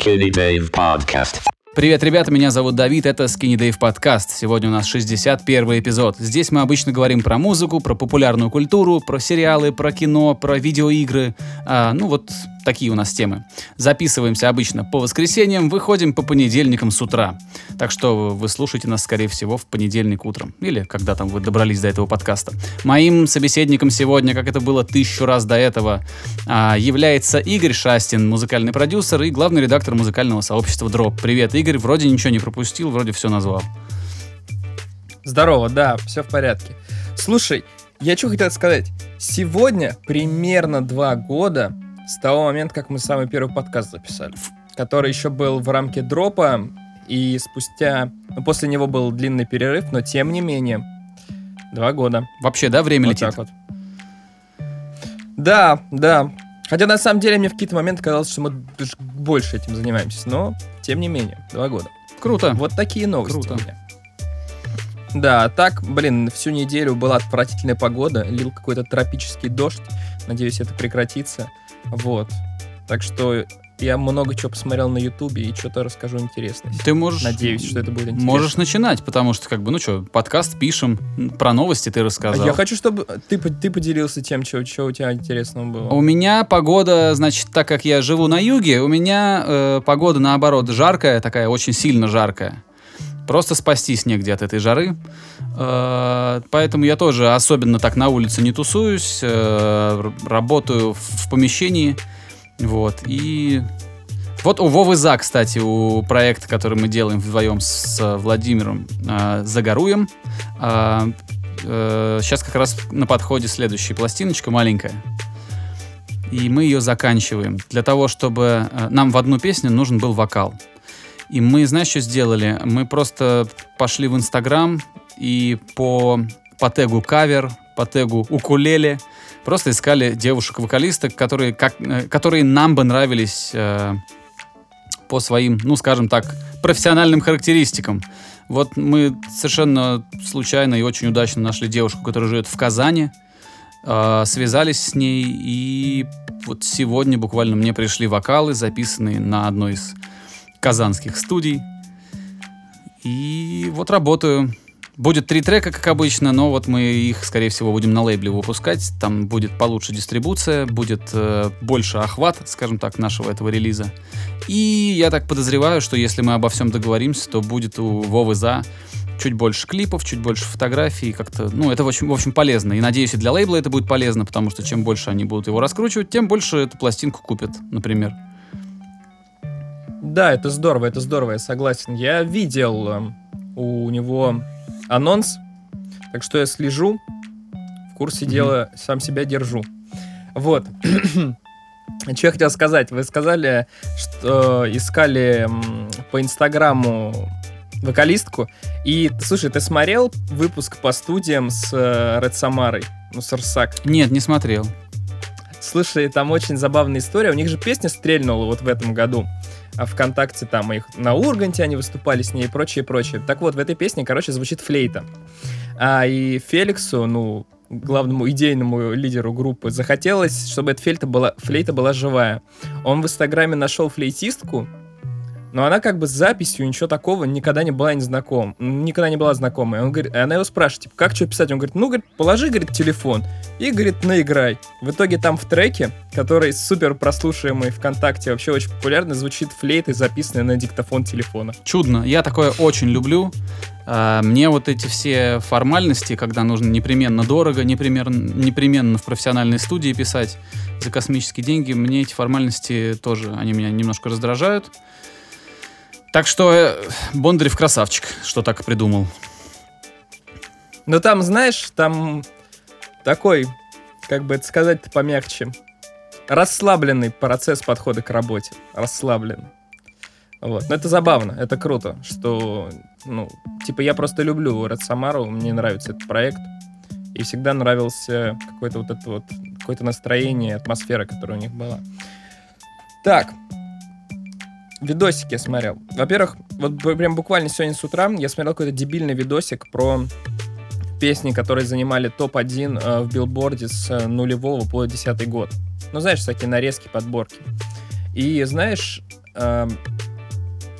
Skinny Dave Podcast. Привет, ребята, меня зовут Давид, это Skinny Dave Podcast. Сегодня у нас 61 эпизод. Здесь мы обычно говорим про музыку, про популярную культуру, про сериалы, про кино, про видеоигры. А, ну вот такие у нас темы. Записываемся обычно по воскресеньям, выходим по понедельникам с утра. Так что вы слушаете нас, скорее всего, в понедельник утром. Или когда там вы добрались до этого подкаста. Моим собеседником сегодня, как это было тысячу раз до этого, а, является Игорь Шастин, музыкальный продюсер и главный редактор музыкального сообщества Drop. Привет, Игорь. Вроде ничего не пропустил, вроде все назвал. Здорово, да, все в порядке. Слушай, я что хотел сказать. Сегодня примерно два года с того момента, как мы самый первый подкаст записали, который еще был в рамке дропа, и спустя... Ну, после него был длинный перерыв, но тем не менее, два года. Вообще, да, время Вот летит? так вот. Да, да. Хотя на самом деле мне в какие-то моменты казалось, что мы больше этим занимаемся, но тем не менее, два года. Круто. Вот такие новости. Круто. у меня. Да, так, блин, всю неделю была отвратительная погода, лил какой-то тропический дождь. Надеюсь, это прекратится. Вот. Так что я много чего посмотрел на Ютубе и что-то расскажу интересное. Ты можешь... Надеюсь, что это будет интересно. Можешь начинать, потому что, как бы, ну что, подкаст пишем, про новости ты рассказал. Я хочу, чтобы ты, ты поделился тем, что, что у тебя интересного было. У меня погода, значит, так как я живу на юге, у меня э, погода, наоборот, жаркая, такая очень сильно жаркая. Просто спастись негде от этой жары. Э, поэтому я тоже особенно так на улице не тусуюсь, э, работаю в, помещении. Вот. И вот у Вовы За, кстати, у проекта, который мы делаем вдвоем с э, Владимиром Загоруем. сейчас как раз на подходе следующая пластиночка маленькая. И мы ее заканчиваем. Для того, чтобы... нам в одну песню нужен был вокал. И мы, знаешь, что сделали? Мы просто пошли в Инстаграм и по, по тегу кавер, по тегу укулеле просто искали девушек-вокалисток, которые, как, э, которые нам бы нравились э, по своим, ну, скажем так, профессиональным характеристикам. Вот мы совершенно случайно и очень удачно нашли девушку, которая живет в Казани, э, связались с ней, и вот сегодня буквально мне пришли вокалы, записанные на одной из казанских студий. И вот работаю. Будет три трека, как обычно, но вот мы их, скорее всего, будем на лейбле выпускать. Там будет получше дистрибуция, будет э, больше охват, скажем так, нашего этого релиза. И я так подозреваю, что если мы обо всем договоримся, то будет у Вовы за чуть больше клипов, чуть больше фотографий, как-то, ну, это в общем, в общем полезно. И надеюсь, и для лейбла это будет полезно, потому что чем больше они будут его раскручивать, тем больше эту пластинку купят, например. Да, это здорово, это здорово, я согласен. Я видел эм, у него анонс, так что я слежу, в курсе Мгм. дела, сам себя держу. Вот. Что я хотел сказать? Вы сказали, что искали м, по Инстаграму вокалистку. И, слушай, ты смотрел выпуск по студиям с э, Ред Самарой? Ну, с Арсак. Нет, не смотрел. Слушай, там очень забавная история. У них же песня стрельнула вот в этом году. А ВКонтакте там их на Урганте они выступали с ней и прочее, прочее. Так вот, в этой песне, короче, звучит флейта. А и Феликсу, ну, главному идейному лидеру группы, захотелось, чтобы эта флейта была, флейта была живая. Он в Инстаграме нашел флейтистку, но она как бы с записью ничего такого никогда не была не знаком, никогда не была знакомой. Он говорит, она его спрашивает, типа, как что писать? Он говорит, ну, говорит, положи, говорит, телефон и, говорит, наиграй. В итоге там в треке, который супер прослушиваемый ВКонтакте, вообще очень популярный, звучит флейта, записанная на диктофон телефона. Чудно. Я такое очень люблю. А, Мне вот эти все формальности, когда нужно непременно дорого, непременно, непременно в профессиональной студии писать за космические деньги, мне эти формальности тоже, они меня немножко раздражают. Так что э, Бондарев красавчик, что так придумал. Но там, знаешь, там такой, как бы это сказать-то помягче, расслабленный процесс подхода к работе. Расслабленный. Вот. Но это забавно, это круто, что, ну, типа, я просто люблю Ред Самару, мне нравится этот проект, и всегда нравился какое-то вот это вот, какое-то настроение, атмосфера, которая у них была. Так, видосики я смотрел. Во-первых, вот прям буквально сегодня с утра я смотрел какой-то дебильный видосик про песни, которые занимали топ-1 э, в билборде с э, нулевого по десятый год. Ну, знаешь, всякие нарезки, подборки. И знаешь,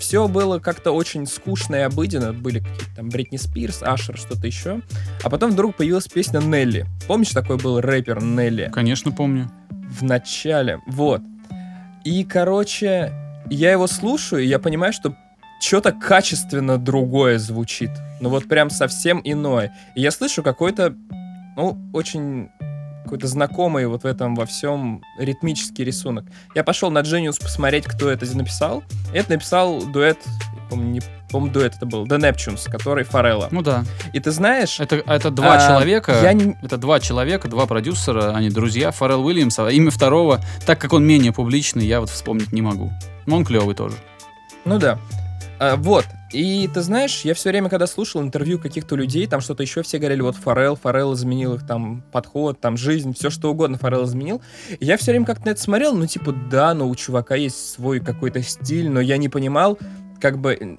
все было как-то очень скучно и обыденно. Были какие-то там Бритни Спирс, Ашер, что-то еще. А потом вдруг появилась песня Нелли. Помнишь, такой был рэпер Нелли? Конечно, помню. В начале. Вот. И, короче, я его слушаю, и я понимаю, что что-то качественно другое звучит. Ну вот прям совсем иное. И я слышу какой-то, ну, очень какой-то знакомый вот в этом во всем ритмический рисунок. Я пошел на Genius посмотреть, кто это написал. Это написал дуэт, помню, не помню, дуэт это был, The Neptunes, который Форелла. Ну да. И ты знаешь... Это, это два а, человека, я не... это два человека, два продюсера, они друзья, Форелл Уильямс, а имя второго, так как он менее публичный, я вот вспомнить не могу. Но он клевый тоже. Ну да. А, вот. И ты знаешь, я все время, когда слушал интервью каких-то людей, там что-то еще все говорили, вот Форел, Форел изменил их там подход, там жизнь, все что угодно Форел изменил. И я все время как-то на это смотрел, ну типа да, но у чувака есть свой какой-то стиль, но я не понимал, как бы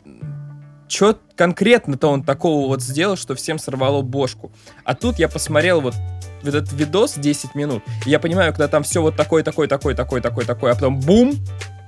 что конкретно-то он такого вот сделал, что всем сорвало бошку. А тут я посмотрел вот этот видос 10 минут, и я понимаю, когда там все вот такой, такой, такой, такой, такой, такой, а потом бум,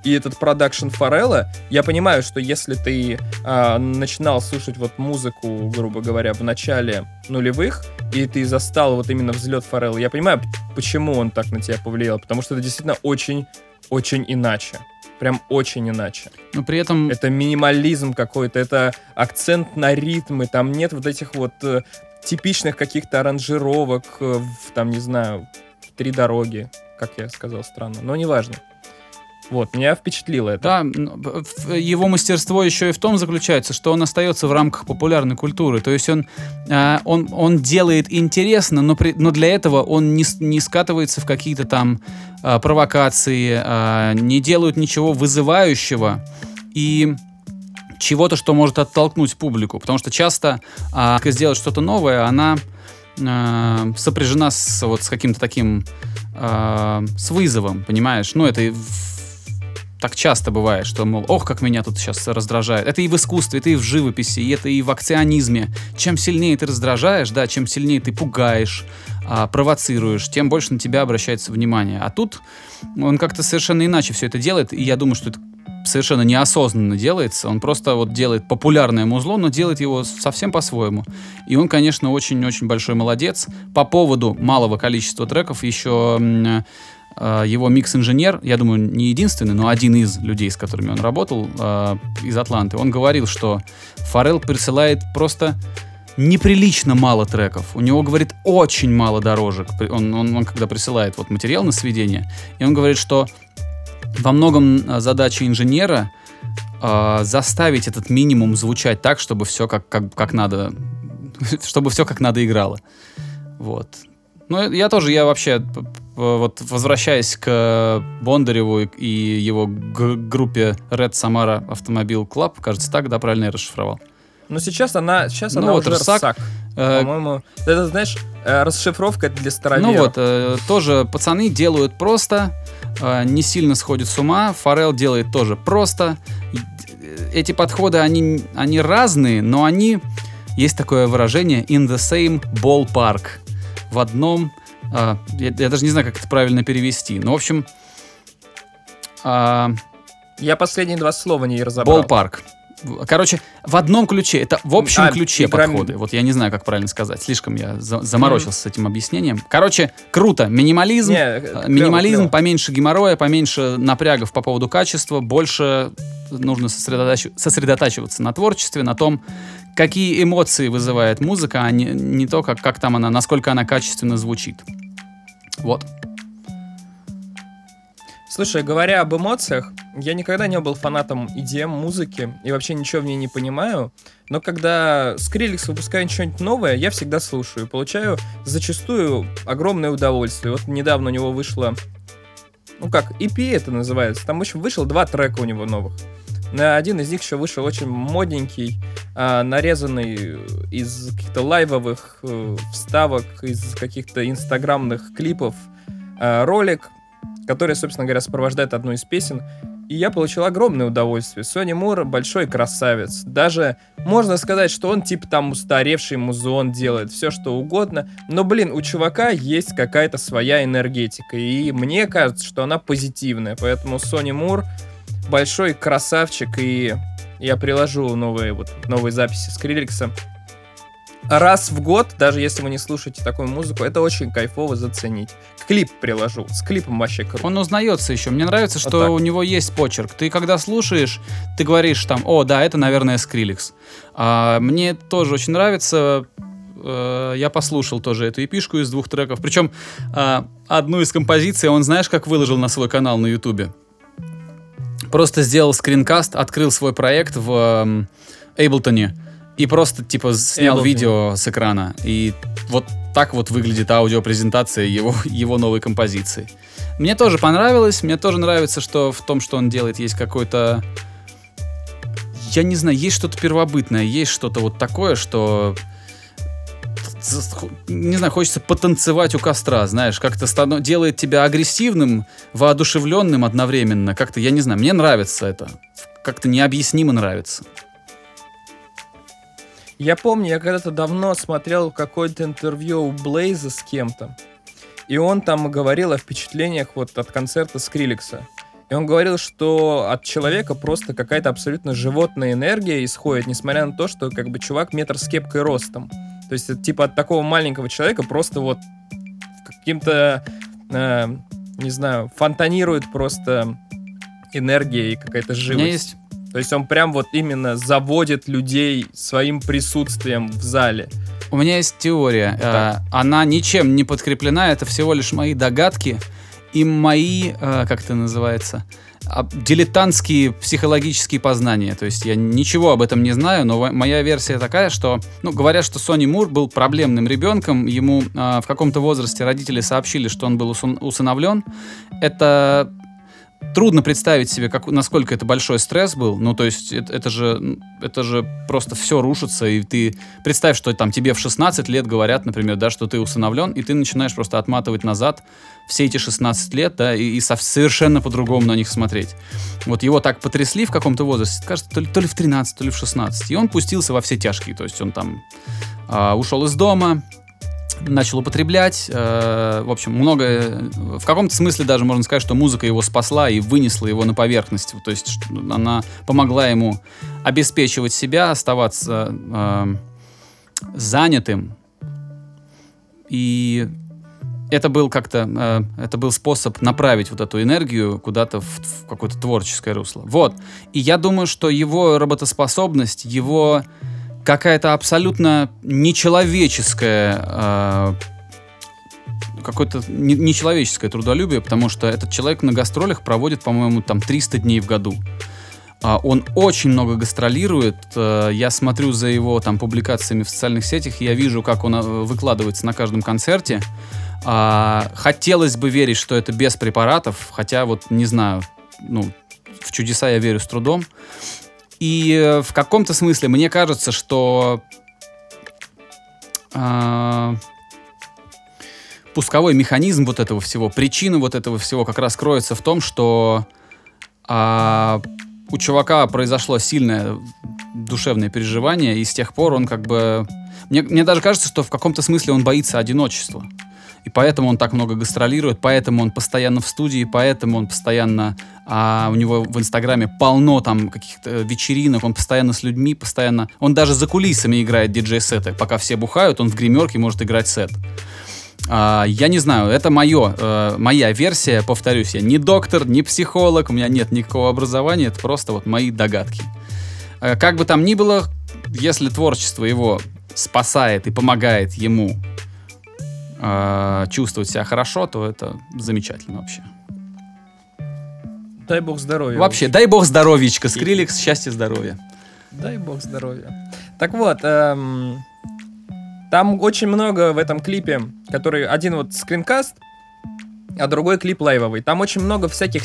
и этот продакшн Форелла, я понимаю, что если ты э, начинал слушать вот музыку, грубо говоря, в начале нулевых, и ты застал вот именно взлет Форелла, я понимаю, почему он так на тебя повлиял, потому что это действительно очень, очень иначе. Прям очень иначе. Но при этом... Это минимализм какой-то, это акцент на ритмы, там нет вот этих вот э, типичных каких-то аранжировок, э, в, там, не знаю, три дороги, как я сказал, странно, но неважно. Вот, меня впечатлило это. Да, его мастерство еще и в том заключается, что он остается в рамках популярной культуры. То есть он, э, он, он делает интересно, но, при, но для этого он не, не скатывается в какие-то там э, провокации, э, не делают ничего вызывающего. И чего-то, что может оттолкнуть публику. Потому что часто э, сделать что-то новое, она сопряжена с, вот, с каким-то таким с вызовом, понимаешь? Ну, это так часто бывает, что, мол, ох, как меня тут сейчас раздражает. Это и в искусстве, это и в живописи, и это и в акционизме. Чем сильнее ты раздражаешь, да, чем сильнее ты пугаешь, а, провоцируешь, тем больше на тебя обращается внимание. А тут он как-то совершенно иначе все это делает, и я думаю, что это совершенно неосознанно делается. Он просто вот делает популярное музло, но делает его совсем по-своему. И он, конечно, очень-очень большой молодец. По поводу малого количества треков еще его микс-инженер, я думаю, не единственный, но один из людей, с которыми он работал э, из Атланты, он говорил, что Форел присылает просто неприлично мало треков. У него, говорит, очень мало дорожек. Он, он, он когда присылает вот материал на сведение, и он говорит, что во многом э, задача инженера э, заставить этот минимум звучать так, чтобы все как, как, как надо, чтобы все как надо играло. Вот. Ну, я тоже, я вообще, вот возвращаясь к Бондареву и его группе Red Samara Automobile Club, кажется, так, да, правильно я расшифровал? Но сейчас она, сейчас ну, она вот уже Рсак, Рсак. Э, По-моему, это, знаешь, э, расшифровка для староверов. Ну вот, э, тоже пацаны делают просто, э, не сильно сходят с ума. Форел делает тоже просто. Эти подходы, они, они разные, но они, есть такое выражение, in the same ballpark в одном... А, я, я даже не знаю, как это правильно перевести. Но, в общем... А, я последние два слова не разобрал. Болпарк. Короче, в одном ключе, это в общем а, ключе игра... подходы. Вот я не знаю, как правильно сказать. Слишком я за заморочился mm. с этим объяснением. Короче, круто. Минимализм, не, а, минимализм, клево, поменьше геморроя, поменьше напрягов по поводу качества, больше нужно сосредотач... сосредотачиваться на творчестве, на том, какие эмоции вызывает музыка, а не, не то, как, как там она, насколько она качественно звучит. Вот. Слушай, говоря об эмоциях, я никогда не был фанатом EDM музыки и вообще ничего в ней не понимаю, но когда Skrillex выпускает что-нибудь новое, я всегда слушаю, получаю зачастую огромное удовольствие. Вот недавно у него вышло, ну как, EP это называется, там, в общем, вышло два трека у него новых. На один из них еще вышел очень модненький, а, нарезанный из каких-то лайвовых э, вставок, из каких-то инстаграмных клипов а, ролик, который, собственно говоря, сопровождает одну из песен. и я получил огромное удовольствие. Сони Мур большой красавец. Даже можно сказать, что он типа там устаревший музон делает, все что угодно. Но, блин, у чувака есть какая-то своя энергетика, и мне кажется, что она позитивная. Поэтому Сони Мур большой красавчик, и я приложу новые, вот, новые записи с Криликса раз в год, даже если вы не слушаете такую музыку, это очень кайфово заценить. Клип приложу. С клипом вообще круто. Он узнается еще. Мне нравится, что вот у него есть почерк. Ты когда слушаешь, ты говоришь там, о, да, это, наверное, Скриликс. А, мне тоже очень нравится. Э, я послушал тоже эту эпишку из двух треков. Причем а, одну из композиций он, знаешь, как выложил на свой канал на Ютубе? Просто сделал скринкаст, открыл свой проект в Эйблтоне и просто, типа, снял Ableton. видео с экрана. И вот так вот выглядит аудиопрезентация его, его новой композиции. Мне тоже понравилось. Мне тоже нравится, что в том, что он делает, есть какой-то... Я не знаю, есть что-то первобытное, есть что-то вот такое, что не знаю, хочется потанцевать у костра, знаешь, как-то станов... делает тебя агрессивным, воодушевленным одновременно. Как-то, я не знаю, мне нравится это. Как-то необъяснимо нравится. Я помню, я когда-то давно смотрел какое-то интервью у Блейза с кем-то, и он там говорил о впечатлениях вот от концерта Скриликса. И он говорил, что от человека просто какая-то абсолютно животная энергия исходит, несмотря на то, что как бы чувак метр с кепкой ростом. То есть, типа от такого маленького человека просто вот каким-то, э, не знаю, фонтанирует просто энергия и какая-то живость. У меня есть то есть он прям вот именно заводит людей своим присутствием в зале. У меня есть теория. Э, она ничем не подкреплена, это всего лишь мои догадки и мои, э, как это называется, дилетантские психологические познания. То есть я ничего об этом не знаю, но моя версия такая, что, ну, говорят, что Сони Мур был проблемным ребенком, ему э, в каком-то возрасте родители сообщили, что он был усыновлен. Это трудно представить себе, как, насколько это большой стресс был. Ну, то есть, это, это, же, это же просто все рушится, и ты представь, что там тебе в 16 лет говорят, например, да, что ты усыновлен, и ты начинаешь просто отматывать назад все эти 16 лет, да, и, и со, совершенно по-другому на них смотреть. Вот его так потрясли в каком-то возрасте, кажется, то ли, то ли в 13, то ли в 16, и он пустился во все тяжкие, то есть он там э, ушел из дома, начал употреблять. Э, в общем, много... В каком-то смысле даже можно сказать, что музыка его спасла и вынесла его на поверхность. То есть она помогла ему обеспечивать себя, оставаться э, занятым. И это был как-то, э, это был способ направить вот эту энергию куда-то в, в какое-то творческое русло. Вот. И я думаю, что его работоспособность, его какая-то абсолютно нечеловеческая э, какое-то нечеловеческое трудолюбие, потому что этот человек на гастролях проводит, по-моему, там 300 дней в году. А, он очень много гастролирует. Э, я смотрю за его там публикациями в социальных сетях, я вижу, как он выкладывается на каждом концерте. А, хотелось бы верить, что это без препаратов, хотя вот не знаю, ну, в чудеса я верю с трудом. И э, в каком-то смысле мне кажется, что э, пусковой механизм вот этого всего, причина вот этого всего как раз кроется в том, что э, у чувака произошло сильное душевное переживание, и с тех пор он как бы... Мне, мне даже кажется, что в каком-то смысле он боится одиночества. И поэтому он так много гастролирует, поэтому он постоянно в студии, поэтому он постоянно... А, у него в Инстаграме полно там каких-то вечеринок, он постоянно с людьми, постоянно... Он даже за кулисами играет диджей-сеты. Пока все бухают, он в гримерке может играть сет. А, я не знаю, это мое, э, моя версия, повторюсь, я не доктор, не психолог, у меня нет никакого образования, это просто вот мои догадки. Э, как бы там ни было, если творчество его спасает и помогает ему э, чувствовать себя хорошо, то это замечательно вообще. Дай бог здоровья. Вообще, дай бог здоровьечка, Скриликс, счастья, здоровья. Дай бог здоровья. Так вот, эм, там очень много в этом клипе, который один вот скринкаст, а другой клип лайвовый. Там очень много всяких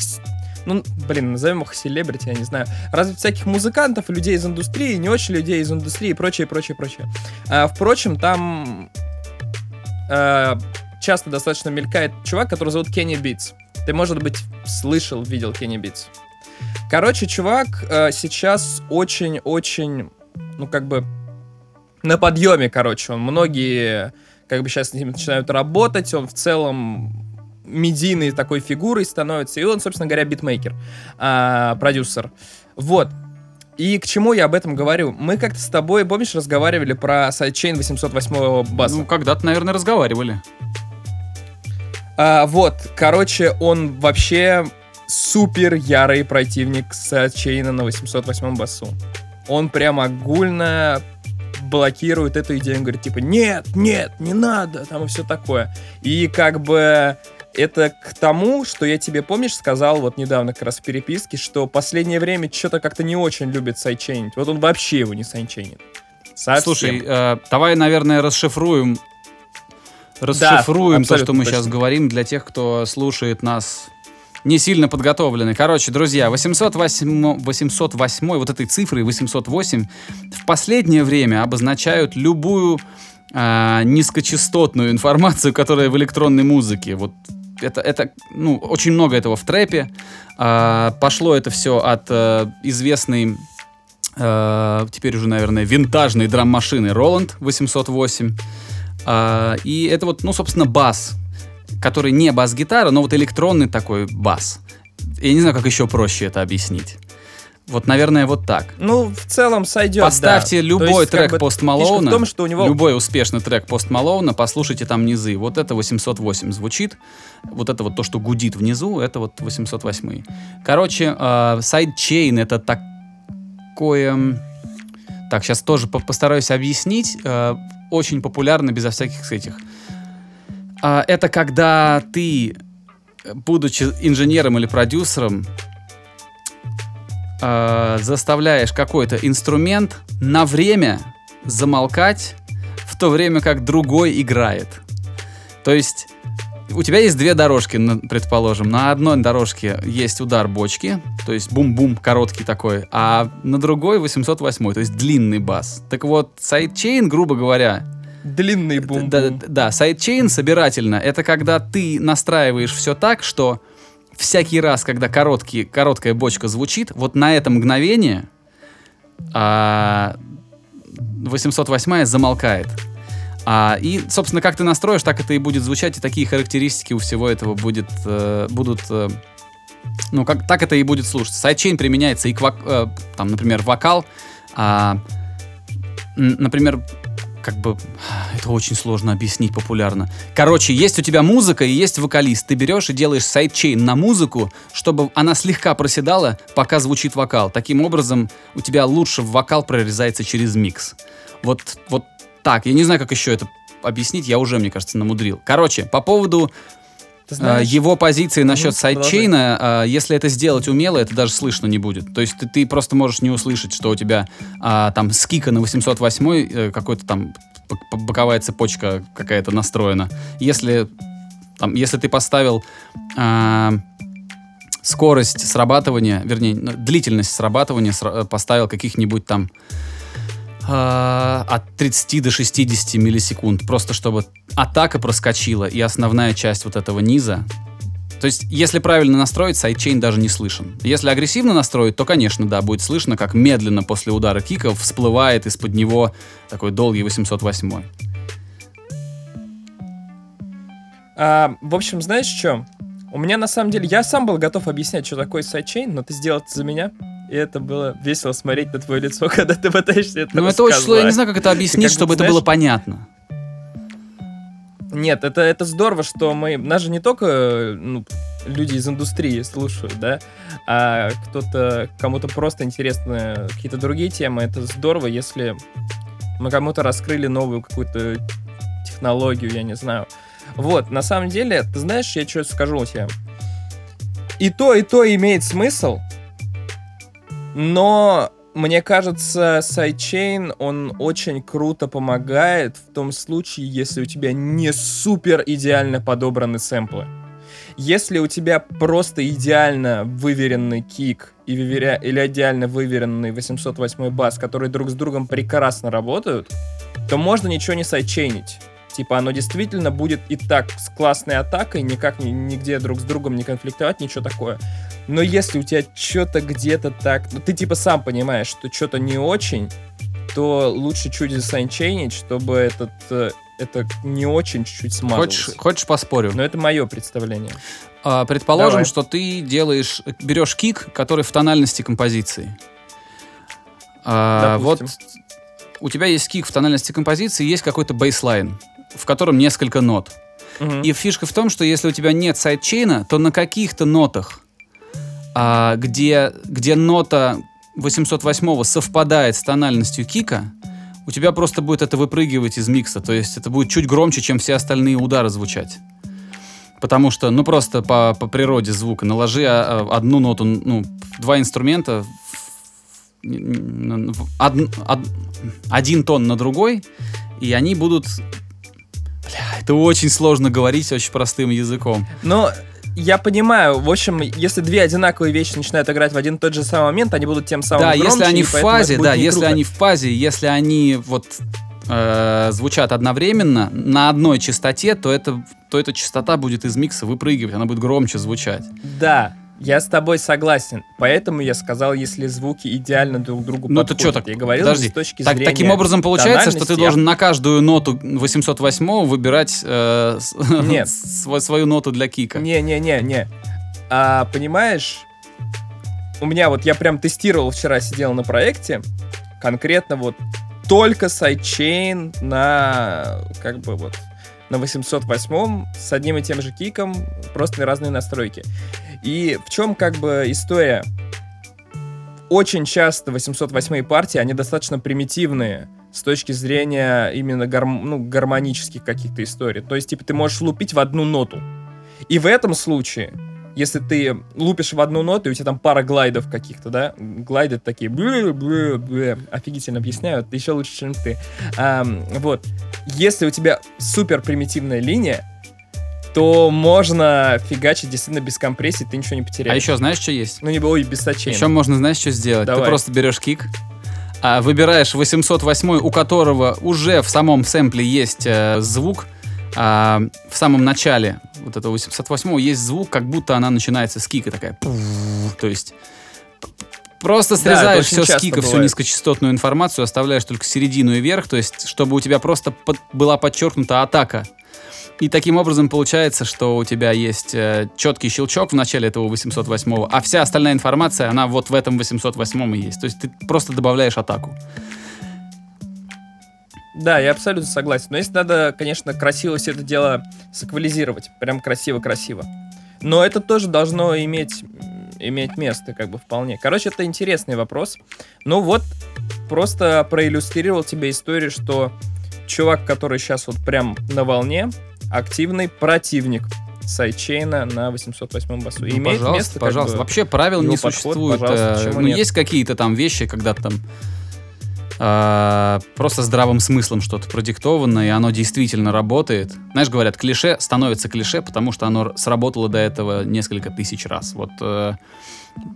ну, блин, назовем их селебрити, я не знаю, разве всяких музыкантов, людей из индустрии, не очень людей из индустрии и прочее, прочее, прочее. А, впрочем, там э, часто достаточно мелькает чувак, который зовут Кенни Битс. Ты, может быть, слышал, видел Кенни Битс. Короче, чувак э, сейчас очень-очень, ну, как бы, на подъеме, короче. Он многие, как бы, сейчас с ним начинают работать. Он в целом медийной такой фигурой становится. И он, собственно говоря, битмейкер, а, продюсер. Вот. И к чему я об этом говорю? Мы как-то с тобой, помнишь, разговаривали про сайдчейн 808 баса? Ну, когда-то, наверное, разговаривали. А, вот, короче, он вообще супер ярый противник сайдчейна на 808 басу. Он прям огульно блокирует эту идею. Он говорит, типа, нет, нет, не надо, там и все такое. И как бы это к тому, что я тебе, помнишь, сказал вот недавно как раз в переписке, что последнее время что-то как-то не очень любит сайдчейнить. Вот он вообще его не сайдчейнит. Совсем. Слушай, э, давай, наверное, расшифруем, расшифруем то, что мы точно. сейчас говорим для тех, кто слушает нас не сильно подготовлены. Короче, друзья, 808, 808 вот этой цифрой 808 в последнее время обозначают любую а, низкочастотную информацию, которая в электронной музыке. Вот это, это, ну, очень много этого в трэпе. А, пошло это все от э, известной, э, теперь уже, наверное, винтажной драм-машины Roland 808. А, и это вот, ну, собственно, бас, который не бас-гитара, но вот электронный такой бас. Я не знаю, как еще проще это объяснить. Вот, наверное, вот так. Ну, в целом сойдет, Поставьте да. любой То есть, как трек бы, Пост Малоуна, в том, что у него... любой успешный трек Пост Малоуна, послушайте там низы. Вот это 808 звучит. Вот это вот то, что гудит внизу, это вот 808. Короче, э, сайдчейн это такое... Так, сейчас тоже по- постараюсь объяснить. Э, очень популярно, безо всяких этих. А, это когда ты, э, будучи инженером или продюсером, э, заставляешь какой-то инструмент на время замолкать, в то время как другой играет. То есть у тебя есть две дорожки, предположим. На одной дорожке есть удар бочки, то есть бум-бум, короткий такой, а на другой 808, то есть длинный бас. Так вот, сайдчейн, грубо говоря, Длинный бум да, да, да, сайдчейн собирательно это когда ты настраиваешь все так, что всякий раз, когда короткий, короткая бочка звучит, вот на это мгновение а, 808 замолкает. А, и, собственно, как ты настроишь, так это и будет звучать, и такие характеристики у всего этого будет, э, будут... э, ну, как, так это и будет слушаться. Сайдчейн применяется и к, э, там, например, вокал, а, например, как бы это очень сложно объяснить популярно. Короче, есть у тебя музыка и есть вокалист. Ты берешь и делаешь сайдчейн на музыку, чтобы она слегка проседала, пока звучит вокал. Таким образом, у тебя лучше вокал прорезается через микс. Вот, вот так. Я не знаю, как еще это объяснить, я уже, мне кажется, намудрил. Короче, по поводу знаешь, его позиции насчет сайдчейна, э, если это сделать умело, это даже слышно не будет. То есть ты, ты просто можешь не услышать, что у тебя а, там с кика на 808 э, какой-то там боковая цепочка какая-то настроена. Если, там, если ты поставил а, скорость срабатывания, вернее, длительность срабатывания сра- э, поставил каких-нибудь там а, от 30 до 60 миллисекунд, просто чтобы атака проскочила и основная часть вот этого низа. То есть, если правильно настроить, сайдчейн даже не слышен. Если агрессивно настроить, то, конечно, да, будет слышно, как медленно после удара кика всплывает из-под него такой долгий 808. А, в общем, знаешь что? У меня на самом деле, я сам был готов объяснять, что такое сайдчейн, но ты сделал это за меня. И это было весело смотреть на твое лицо, когда ты пытаешься это Ну, это очень сложно, я не знаю, как это объяснить, как бы, чтобы это знаешь- было понятно. Нет, это, это здорово, что мы... Нас же не только ну, люди из индустрии слушают, да, а кто-то, кому-то просто интересны какие-то другие темы. Это здорово, если мы кому-то раскрыли новую какую-то технологию, я не знаю. Вот, на самом деле, ты знаешь, я что скажу тебе? И то, и то имеет смысл, но мне кажется, сайдчейн, он очень круто помогает в том случае, если у тебя не супер идеально подобраны сэмплы. Если у тебя просто идеально выверенный кик и выверя- или идеально выверенный 808 бас, которые друг с другом прекрасно работают, то можно ничего не сайдчейнить. Типа оно действительно будет и так с классной атакой, никак ни- нигде друг с другом не конфликтовать, ничего такое. Но если у тебя что-то где-то так, ну ты типа сам понимаешь, что что-то не очень, то лучше чуть засанчейнить, чтобы этот э, это не очень чуть-чуть смазалось. Хочешь, хочешь поспорю? Но это мое представление. А, предположим, Давай. что ты делаешь, берешь кик, который в тональности композиции. А, вот у тебя есть кик в тональности композиции, есть какой-то бейслайн, в котором несколько нот. Мгм. И фишка в том, что если у тебя нет сайдчейна, то на каких-то нотах, а, где, где нота 808 совпадает с тональностью кика, у тебя просто будет это выпрыгивать из микса. То есть это будет чуть громче, чем все остальные удары звучать. Потому что, ну просто по, по природе звука наложи а, а, одну ноту, ну, два инструмента, од- од- один тон на другой, и они будут... Бля, это очень сложно говорить очень простым языком. Но я понимаю, в общем, если две одинаковые вещи начинают играть в один и тот же самый момент, они будут тем самым да, громче, если они в фазе, да, если круто. они в фазе, если они вот э, звучат одновременно на одной частоте, то это то эта частота будет из микса выпрыгивать, она будет громче звучать. Да, я с тобой согласен. Поэтому я сказал, если звуки идеально друг другу Ну подходят. что так? Я говорил Подожди. с точки Так- зрения таким образом получается, что ты должен на каждую ноту 808 выбирать э, Нет. св- свою ноту для кика. Не-не-не-не. А, понимаешь, у меня вот, я прям тестировал вчера, сидел на проекте, конкретно вот только сайдчейн на, как бы вот, на 808 с одним и тем же киком, просто разные настройки. И в чем как бы история? Очень часто 808 партии, они достаточно примитивные с точки зрения именно гарм- ну, гармонических каких-то историй. То есть, типа, ты можешь лупить в одну ноту. И в этом случае, если ты лупишь в одну ноту, и у тебя там пара глайдов каких-то, да, глайды такие, блю блю блю офигительно объясняют, еще лучше, чем ты. Ам, вот. Если у тебя супер примитивная линия, то можно фигачить действительно без компрессии, ты ничего не потеряешь. А еще знаешь, что есть? Ну, не ой, без сочей. Еще можно, знаешь, что сделать? Ты Давай. просто берешь кик, а, выбираешь 808, у которого уже в самом сэмпле есть э, звук, а, в самом начале вот этого 808 есть звук, как будто она начинается с кика такая. То есть просто срезаешь очень все с кика, всю бывает. низкочастотную информацию, оставляешь только середину и верх, то есть чтобы у тебя просто под- была подчеркнута атака. И таким образом получается, что у тебя есть э, четкий щелчок в начале этого 808, а вся остальная информация, она вот в этом 808 и есть. То есть ты просто добавляешь атаку. Да, я абсолютно согласен. Но если надо, конечно, красиво все это дело саквализировать. Прям красиво-красиво. Но это тоже должно иметь, иметь место, как бы, вполне. Короче, это интересный вопрос. Ну вот, просто проиллюстрировал тебе историю, что чувак, который сейчас вот прям на волне, активный противник сайдчейна на 808 басу. И Ну, имеет пожалуйста, место, пожалуйста. бы, Вообще правил не подход, существует. Э, ну, нет? есть какие-то там вещи, когда там э, просто здравым смыслом что-то продиктовано, и оно действительно работает. Знаешь, говорят, клише становится клише, потому что оно сработало до этого несколько тысяч раз. Вот э,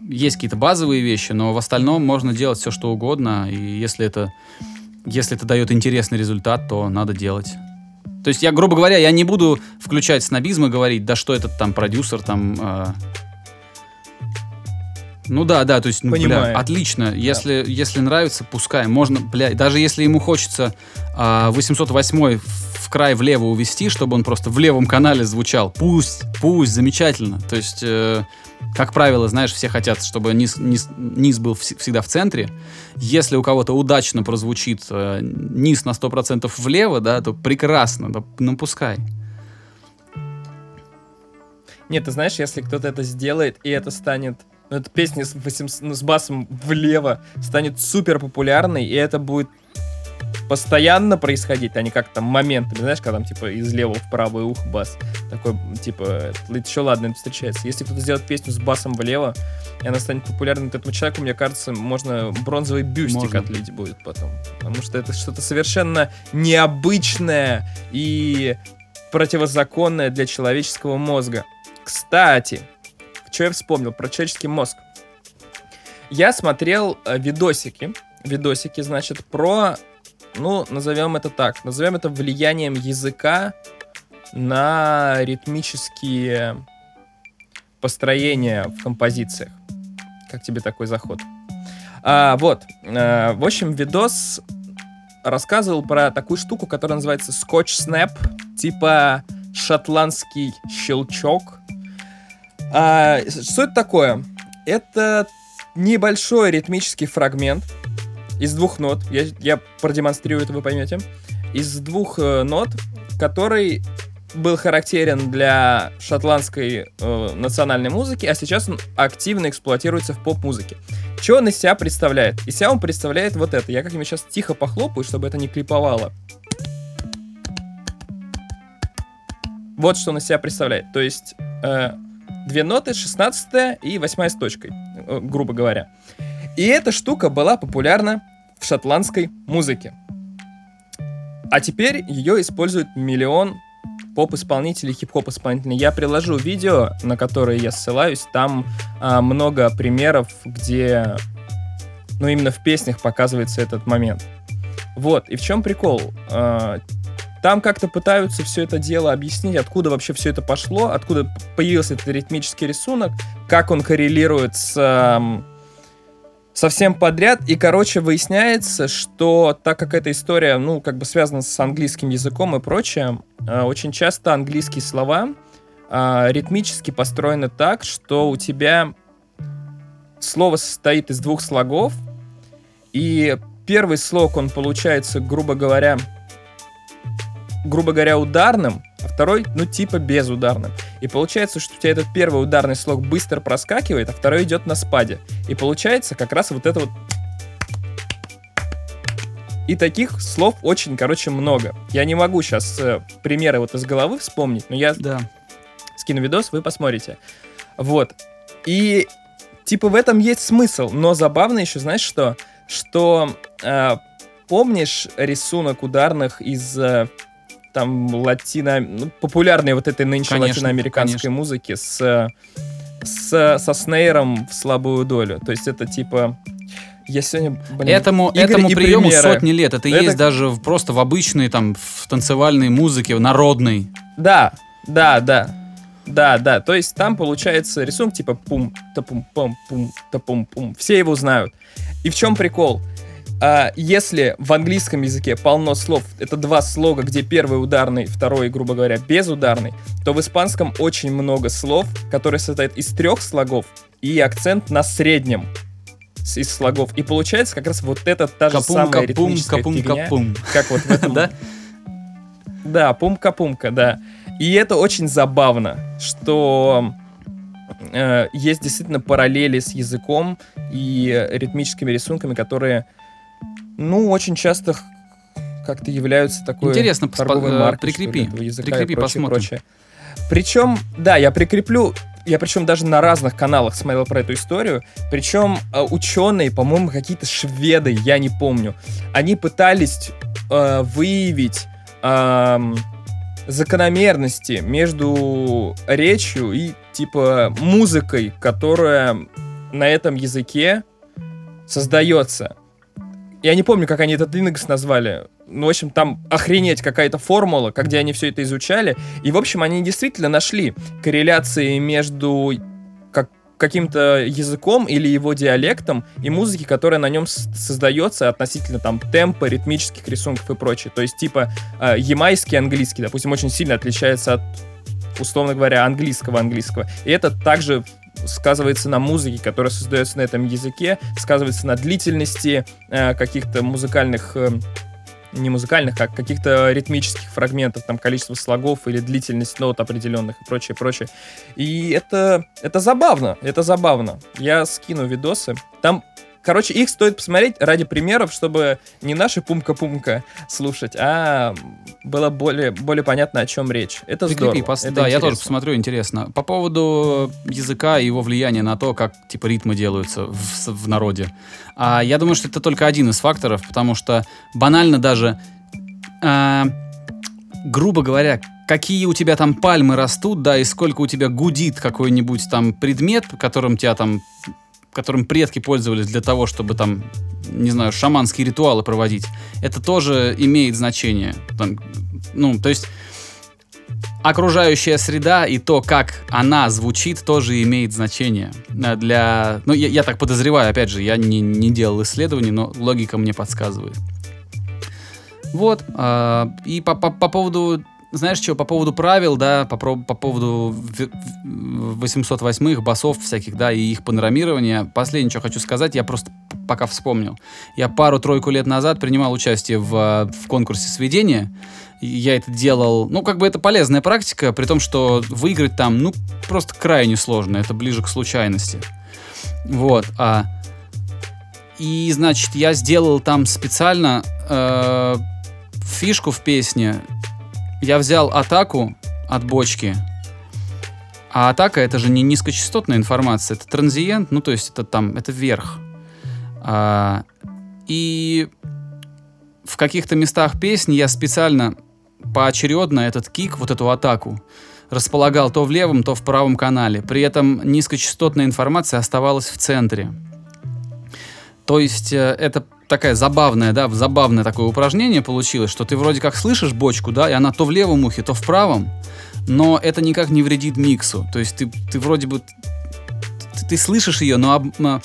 есть какие-то базовые вещи, но в остальном можно делать все, что угодно, и если это, если это дает интересный результат, то надо делать. То есть я, грубо говоря, я не буду включать снобизм и говорить, да что этот там продюсер там... э, ну да, да, то есть, ну, бля, Понимаю. отлично. Если, если нравится, пускай. Можно, бля, даже если ему хочется а, 808 в край влево увести, чтобы он просто в левом канале звучал, пусть, пусть, замечательно. То есть, э, как правило, знаешь, все хотят, чтобы низ, низ, низ был вс- всегда в центре. Если у кого-то удачно прозвучит э, низ на 100% влево, да, то прекрасно, да, ну пускай. Нет, ты знаешь, если кто-то это сделает, и это станет... Ну, эта песня с, 800 ну, с басом влево станет супер популярной, и это будет постоянно происходить, а не как там моментами, знаешь, когда там типа из левого в правое ухо бас. Такой, типа, еще ладно, это встречается. Если кто-то сделает песню с басом влево, и она станет популярной, то этому человеку, мне кажется, можно бронзовый бюстик Можно. отлить будет потом. Потому что это что-то совершенно необычное и противозаконное для человеческого мозга. Кстати, что я вспомнил про человеческий мозг. Я смотрел э, видосики, видосики, значит, про, ну, назовем это так, назовем это влиянием языка на ритмические построения в композициях. Как тебе такой заход? А, вот, а, в общем, видос рассказывал про такую штуку, которая называется Scotch Snap, типа шотландский щелчок. А, что это такое? Это небольшой ритмический фрагмент из двух нот. Я, я продемонстрирую это, вы поймете. Из двух э, нот, который был характерен для шотландской э, национальной музыки, а сейчас он активно эксплуатируется в поп-музыке. Что он из себя представляет? Из себя он представляет вот это. Я как-нибудь сейчас тихо похлопаю, чтобы это не клиповало. Вот что он из себя представляет. То есть э, две ноты, 16 и 8 с точкой, э, грубо говоря. И эта штука была популярна в шотландской музыке. А теперь ее используют миллион поп-исполнителей, хип-хоп исполнителей. Я приложу видео, на которое я ссылаюсь. Там а, много примеров, где, ну, именно в песнях показывается этот момент. Вот, и в чем прикол? А, там как-то пытаются все это дело объяснить, откуда вообще все это пошло, откуда появился этот ритмический рисунок, как он коррелирует с совсем подряд. И, короче, выясняется, что так как эта история, ну, как бы связана с английским языком и прочее, э, очень часто английские слова э, ритмически построены так, что у тебя слово состоит из двух слогов, и первый слог, он получается, грубо говоря, грубо говоря, ударным, а второй, ну, типа безударным. И получается, что у тебя этот первый ударный слог быстро проскакивает, а второй идет на спаде. И получается как раз вот это вот... И таких слов очень, короче, много. Я не могу сейчас э, примеры вот из головы вспомнить, но я Да. скину видос, вы посмотрите. Вот. И типа в этом есть смысл, но забавно еще, знаешь что? Что э, помнишь рисунок ударных из э, там латино... Ну, популярной вот этой нынче Конечно, латиноамериканской конечно. музыки с, с, со снейром в слабую долю. То есть это типа... Я сегодня, блин, Этому, этому приему примеры. сотни лет. Это, Это- есть даже в- просто в обычной там в танцевальной музыке, в народной. Да, да, да. Да, да. То есть там получается рисунок типа пум, тапум, пум, пум, тапум, пум. Все его знают. И в чем прикол? А, если в английском языке полно слов, это два слога, где первый ударный, второй, грубо говоря, безударный, то в испанском очень много слов, которые состоят из трех слогов и акцент на среднем из слогов. И получается как раз вот это та же Капум, самая капум, ритмическая капум, фигня, капум. как вот в этом Да? да, пумка-пумка, да. И это очень забавно, что э, есть действительно параллели с языком и ритмическими рисунками, которые, ну, очень часто как-то являются такой Интересно, торговой э, маркой, ли, прикрепи. этого языка Прикрепи, и прочее, посмотрим. прочее. Причем, да, я прикреплю, я причем даже на разных каналах смотрел про эту историю, причем э, ученые, по-моему, какие-то шведы, я не помню, они пытались э, выявить ам, закономерности между речью и типа музыкой, которая на этом языке создается. Я не помню, как они этот индекс назвали. Ну, в общем, там охренеть какая-то формула, как- где они все это изучали. И, в общем, они действительно нашли корреляции между как, каким-то языком или его диалектом и музыки, которая на нем создается относительно там темпа, ритмических рисунков и прочее. То есть, типа, э, ямайский английский, допустим, очень сильно отличается от, условно говоря, английского английского. И это также сказывается на музыке, которая создается на этом языке, сказывается на длительности э, каких-то музыкальных э, не музыкальных, а каких-то ритмических фрагментов, там количество слогов или длительность нот определенных и прочее, прочее. И это, это забавно, это забавно. Я скину видосы. Там, короче, их стоит посмотреть ради примеров, чтобы не наши пумка-пумка слушать, а было более, более понятно, о чем речь. Это Прикрепи, здорово. пос- это да, я тоже интересно. посмотрю, интересно. По поводу языка и его влияния на то, как типа ритмы делаются в, в народе. А, я думаю, что это только один из факторов, потому что банально даже, а, грубо говоря, какие у тебя там пальмы растут, да, и сколько у тебя гудит какой-нибудь там предмет, которым тебя там которым предки пользовались для того, чтобы там, не знаю, шаманские ритуалы проводить, это тоже имеет значение. Там, ну, то есть окружающая среда и то, как она звучит, тоже имеет значение э, для... Ну, я, я так подозреваю, опять же, я не, не делал исследований, но логика мне подсказывает. Вот. э, и по, по, по поводу... Знаешь что, по поводу правил, да, по, по поводу в- в- 808-х, басов всяких, да, и их панорамирования. Последнее, что хочу сказать, я просто пока вспомнил. Я пару-тройку лет назад принимал участие в, э, в конкурсе сведения. Я это делал, ну, как бы это полезная практика, при том, что выиграть там, ну, просто крайне сложно, это ближе к случайности. Вот, а... И, значит, я сделал там специально э, фишку в песне. Я взял атаку от бочки, а атака это же не низкочастотная информация, это транзиент, ну, то есть это там, это вверх. А, и в каких-то местах песни я специально поочередно этот кик, вот эту атаку, располагал то в левом, то в правом канале. При этом низкочастотная информация оставалась в центре. То есть э, это такая забавная, да, забавное такое упражнение получилось, что ты вроде как слышишь бочку, да, и она то в левом ухе, то в правом, но это никак не вредит миксу. То есть ты, ты вроде бы ты, ты слышишь ее, но об-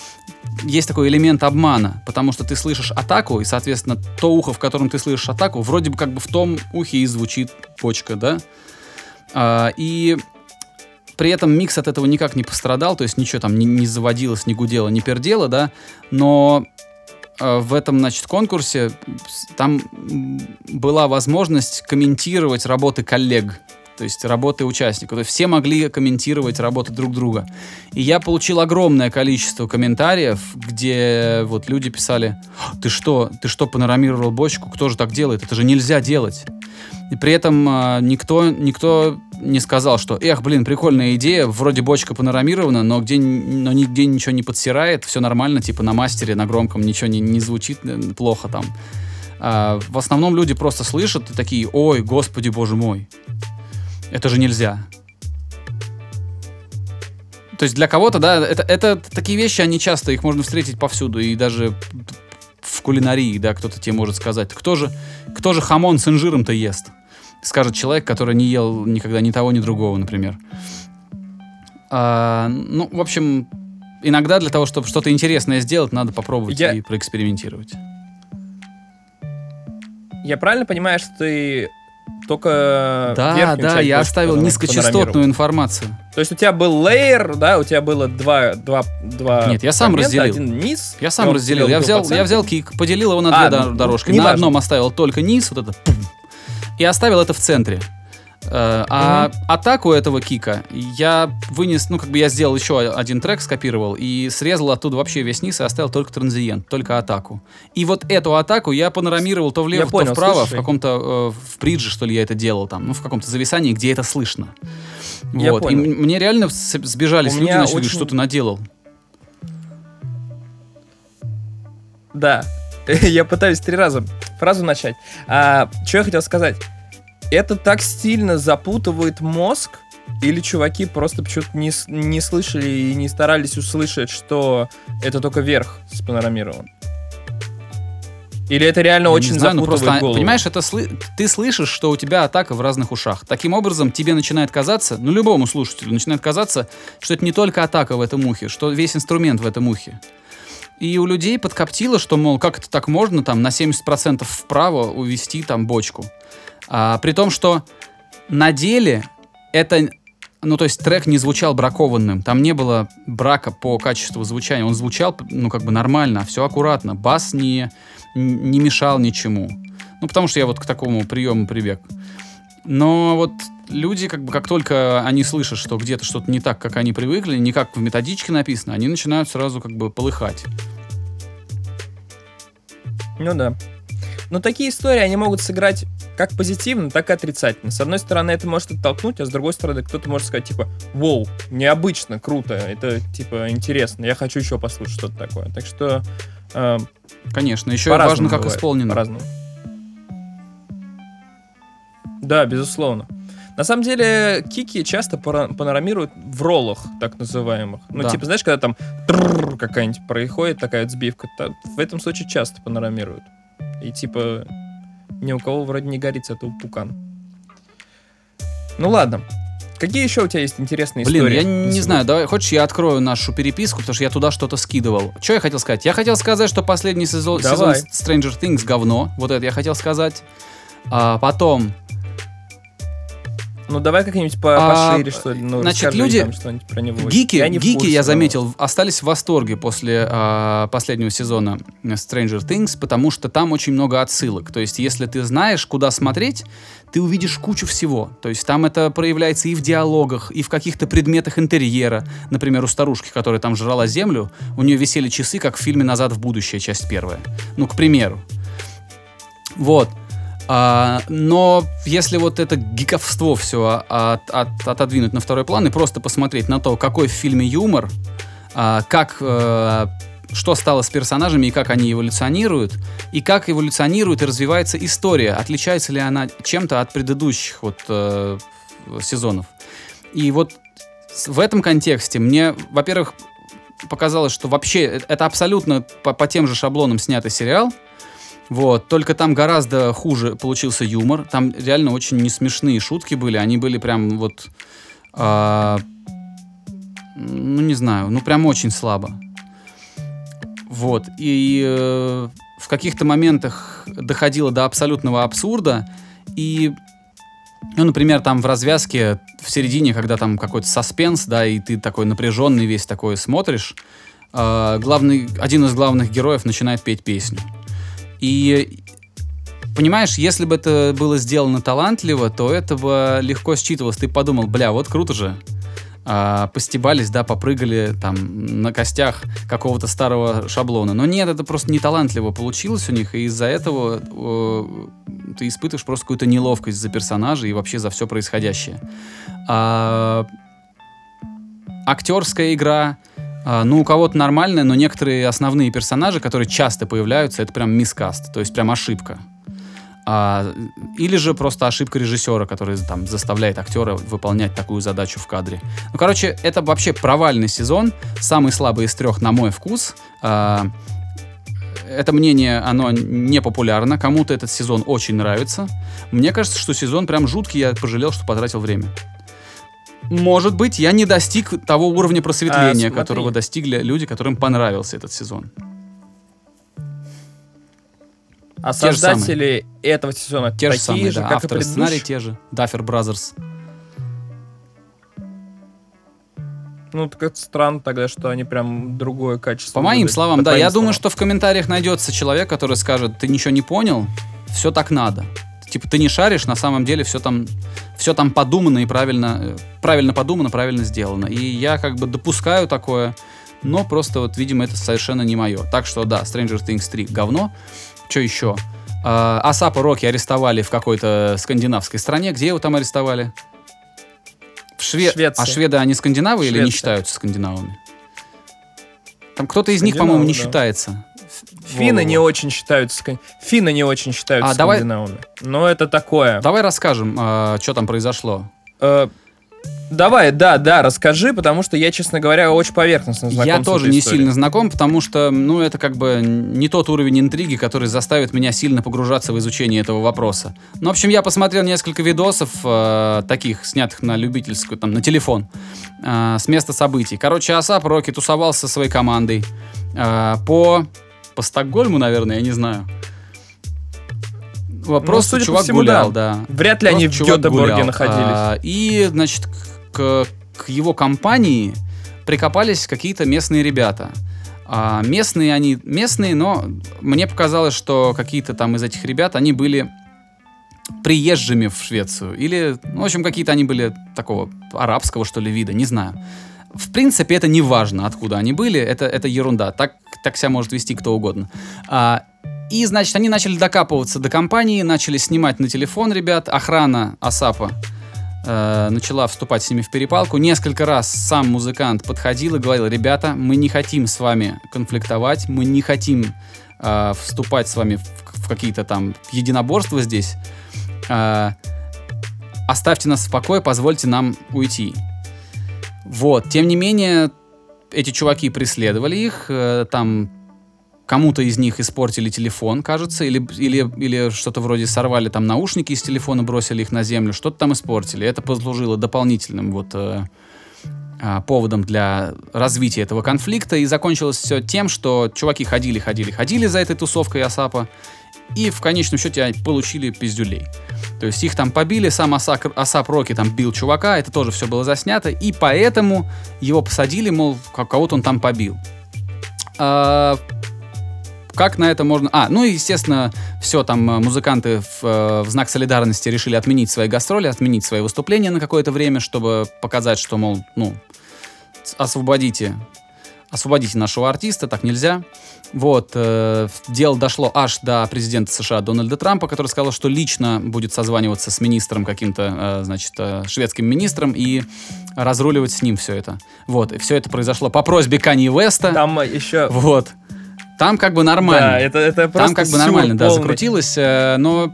есть такой элемент обмана, потому что ты слышишь атаку, и, соответственно, то ухо, в котором ты слышишь атаку, вроде бы как бы в том ухе и звучит почка, да? А, и при этом микс от этого никак не пострадал, то есть ничего там не, не заводилось, не гудело, не пердело, да, но в этом, значит, конкурсе там была возможность комментировать работы коллег, то есть работы участников. То есть все могли комментировать работы друг друга. И я получил огромное количество комментариев, где вот люди писали, ты что, ты что, панорамировал бочку? Кто же так делает? Это же нельзя делать. И при этом а, никто, никто не сказал, что, эх, блин, прикольная идея, вроде бочка панорамирована, но, где, но нигде ничего не подсирает, все нормально, типа на мастере, на громком ничего не, не звучит э, плохо там. А, в основном люди просто слышат и такие, ой, господи, боже мой, это же нельзя. То есть для кого-то, да, это, это такие вещи, они часто, их можно встретить повсюду, и даже в кулинарии, да, кто-то тебе может сказать, кто же, кто же хамон с инжиром-то ест? Скажет человек, который не ел никогда ни того, ни другого, например. А, ну, в общем, иногда для того, чтобы что-то интересное сделать, надо попробовать Я- и проэкспериментировать. Я правильно понимаю, что ты только Да, да, я оставил низкочастотную информацию. То есть у тебя был лейер, да, у тебя было два, два, два Нет, я сам разделил. один низ. Я сам разделил. Я взял, я взял кик, поделил его на А, две ну, дор- дорожки. На одном оставил только низ, вот это, пум, и оставил это в центре. Э, А атаку этого кика я вынес, ну, как бы я сделал еще один трек, скопировал, и срезал оттуда вообще весь низ и оставил только транзиент, только атаку. И вот эту атаку я панорамировал то влево, Я понял, то вправо, слушай. в каком-то, э, в придже, что ли, я это делал там, ну, в каком-то зависании, где это слышно. Я вот. И понял. м- мне реально сбежались У люди, начали очень- что ты наделал. Да. Я пытаюсь три раза фразу начать. А, что я хотел сказать? Это так стильно запутывает мозг, или чуваки просто почему-то не, не слышали и не старались услышать, что это только верх спанорамирован? Или это реально Я очень знаю, ну запутывает просто, голову? понимаешь, это сли- ты слышишь, что у тебя атака в разных ушах. Таким образом, тебе начинает казаться, ну, любому слушателю начинает казаться, что это не только атака в этом ухе, что весь инструмент в этом ухе. И у людей подкоптило, что, мол, как это так можно там на 70% вправо увести там бочку. А, при том, что на деле это, ну, то есть трек не звучал бракованным, там не было брака по качеству звучания, он звучал, ну, как бы нормально, все аккуратно, бас не, не мешал ничему. Ну, потому что я вот к такому приему привык. Но вот люди, как бы, как только они слышат, что где-то что-то не так, как они привыкли, не как в методичке написано, они начинают сразу как бы полыхать. Ну да. Но такие истории, они могут сыграть как позитивно, так и отрицательно. С одной стороны, это может оттолкнуть, а с другой стороны, кто-то может сказать, типа, вау, необычно, круто, это, типа, интересно, я хочу еще послушать что-то такое. Так что э, Конечно, еще важно, как бывает, исполнено. По-разному. Да, безусловно. На самом деле, кики часто панорамируют в роллах, так называемых. Ну, Да. типа, знаешь, когда там какая-нибудь происходит такая вот сбивка, в этом случае часто панорамируют. И типа, ни у кого вроде не горит этого пукан. Ну ладно. Какие еще у тебя есть интересные Блин, истории? я на не сегодня? знаю, давай, хочешь, я открою нашу переписку, потому что я туда что-то скидывал. Что я хотел сказать? Я хотел сказать, что последний сезон, сезон. Stranger Things говно. Вот это я хотел сказать. А, потом, Ну давай как-нибудь по- А, пошире, что ли. Ну, значит, люди- там что-нибудь про него. гики, Я не гики, курсе, я но- заметил, остались в восторге после а, последнего сезона Stranger Things, потому что там очень много отсылок. То есть, если ты знаешь, куда смотреть, ты увидишь кучу всего. То есть, там это проявляется и в диалогах, и в каких-то предметах интерьера. Например, у старушки, которая там жрала землю, у нее висели часы, как в фильме «Назад в будущее», часть первая. Ну, к примеру. Вот. А, но если вот это гиковство все от- от- отодвинуть на второй план и просто посмотреть на то, какой в фильме юмор, а, как э, что стало с персонажами и как они эволюционируют, и как эволюционирует и развивается история, отличается ли она чем-то от предыдущих вот э, сезонов. И вот в этом контексте мне, во-первых, показалось, что вообще это абсолютно по, по тем же шаблонам снятый сериал. Вот, только там гораздо хуже получился юмор. Там реально очень не смешные шутки были. Они были прям вот, а, ну не знаю, ну прям очень слабо. Вот и э, в каких-то моментах доходило до абсолютного абсурда и ну, например, там в развязке в середине, когда там какой-то саспенс, да, и ты такой напряженный весь такой смотришь, э, главный, один из главных героев начинает петь песню. И понимаешь, если бы это было сделано талантливо, то это бы легко считывалось. Ты подумал, бля, вот круто же. А, постебались, да, попрыгали там на костях какого-то старого шаблона. Но нет, это просто не талантливо получилось у них, и из-за этого э, ты испытываешь просто какую-то неловкость за персонажа и вообще за все происходящее. А, актерская игра, ну, у кого-то нормальная, но некоторые основные персонажи, которые часто появляются, это прям мискаст, то есть прям ошибка. А, или же просто ошибка режиссера, который там заставляет актера выполнять такую задачу в кадре. Ну, короче, это вообще провальный сезон, самый слабый из трех, на мой вкус. А, это мнение, оно не популярно. Кому-то этот сезон очень нравится. Мне кажется, что сезон прям жуткий, я пожалел, что потратил время. Может быть, я не достиг того уровня просветления, А, которого достигли люди, которым понравился этот сезон. А Те создатели этого сезона Те же самые, же, да, как авторы сценария предыдущие? те же. Duffer Brothers. Ну, так это странно тогда, что они прям другое качество. По моим выдали. словам, По да. Я думаю, словам. что в комментариях найдется человек, который скажет, ты ничего не понял, все так надо. Типа, ты не шаришь, на самом деле все там, все там подумано и правильно, э, правильно подумано, правильно сделано. И я как бы допускаю такое, но просто вот, видимо, это совершенно не мое. Так что, да, Stranger Things 3 говно. Что еще? А, Асапа Рокки арестовали в какой-то скандинавской стране. Где его там арестовали? В Шве... Швеция. А шведы, они скандинавы или не Швеция. считаются скандинавами? Там кто-то из них, по-моему, не да. считается. Финны не очень считаются... Финны не очень считаются А, давай- скандинавами. Но это такое. Давай расскажем, что там произошло. Э, Давай, да, да, расскажи, потому что я, честно говоря, очень поверхностно знаком Я с тоже не историей. сильно знаком, потому что, ну, это как бы не тот уровень интриги, который заставит меня сильно погружаться в изучение этого вопроса. Ну, в общем, я посмотрел несколько видосов, э, таких, снятых на любительскую, там, на телефон, э, с места событий. Короче, Асап Рокки тусовался со своей командой э, по, по Стокгольму, наверное, я не знаю. Вот, Просто судя по чувак всему, гулял, да. да. Вряд ли они в Просто Гетеборге находились. А, и, значит, к, к его компании прикопались какие-то местные ребята. А, местные они, местные, но мне показалось, что какие-то там из этих ребят, они были приезжими в Швецию. Или, ну, в общем, какие-то они были такого арабского, что ли, вида, не знаю. В принципе, это не важно, откуда они были, это, это ерунда. Так, так себя может вести кто угодно. А, и, значит, они начали докапываться до компании, начали снимать на телефон ребят. Охрана Асапа э, начала вступать с ними в перепалку. Несколько раз сам музыкант подходил и говорил, ребята, мы не хотим с вами конфликтовать, мы не хотим э, вступать с вами в, в какие-то там единоборства здесь. Э, оставьте нас в покое, позвольте нам уйти. Вот, тем не менее, эти чуваки преследовали их, э, там кому-то из них испортили телефон, кажется, или, или, или что-то вроде сорвали там наушники из телефона, бросили их на землю, что-то там испортили. Это послужило дополнительным вот э, э, поводом для развития этого конфликта, и закончилось все тем, что чуваки ходили, ходили, ходили за этой тусовкой Асапа, и в конечном счете получили пиздюлей. То есть их там побили, сам Асап, Асап Роки там бил чувака, это тоже все было заснято, и поэтому его посадили, мол, кого-то он там побил. А, как на это можно... А, ну и, естественно, все, там э, музыканты в, э, в знак солидарности решили отменить свои гастроли, отменить свои выступления на какое-то время, чтобы показать, что, мол, ну, освободите, освободите нашего артиста, так нельзя. Вот, э, дело дошло аж до президента США Дональда Трампа, который сказал, что лично будет созваниваться с министром каким-то, э, значит, э, шведским министром и разруливать с ним все это. Вот, и все это произошло по просьбе Канье Веста. Там еще... Вот. Там как бы нормально. Да, это, это просто Там как бы нормально, да, полный. закрутилось. э, Но